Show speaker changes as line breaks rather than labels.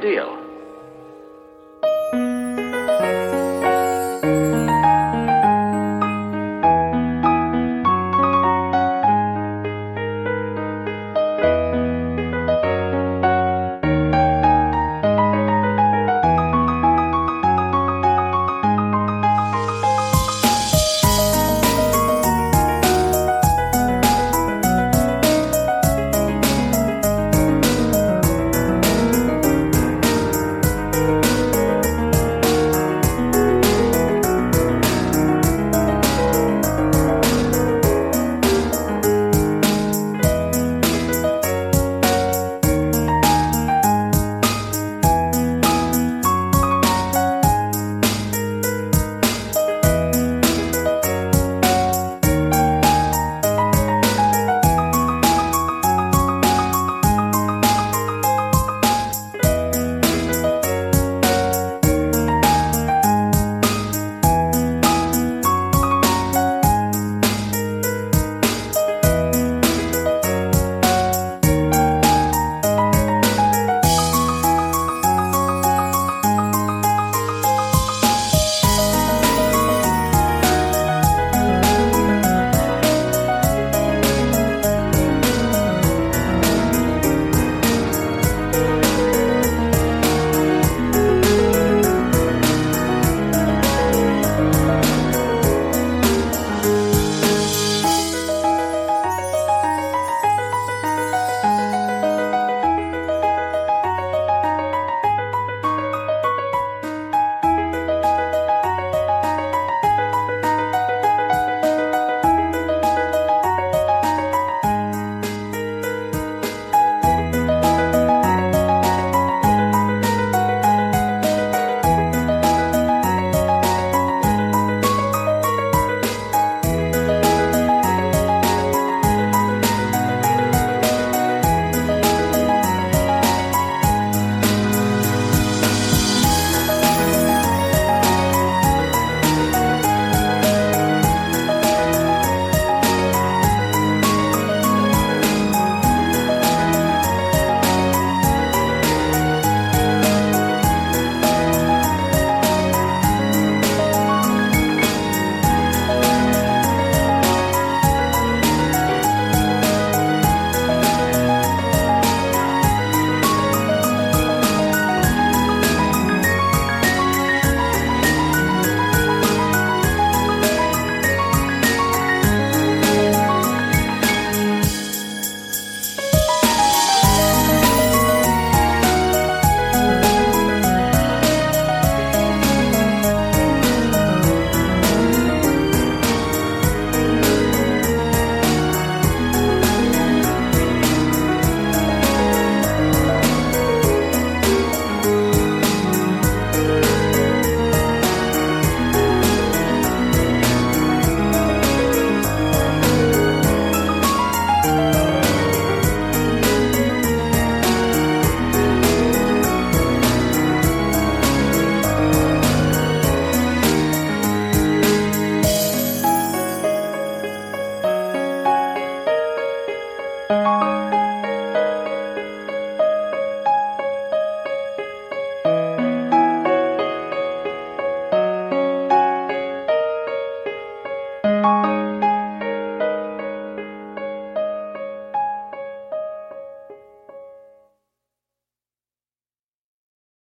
deal.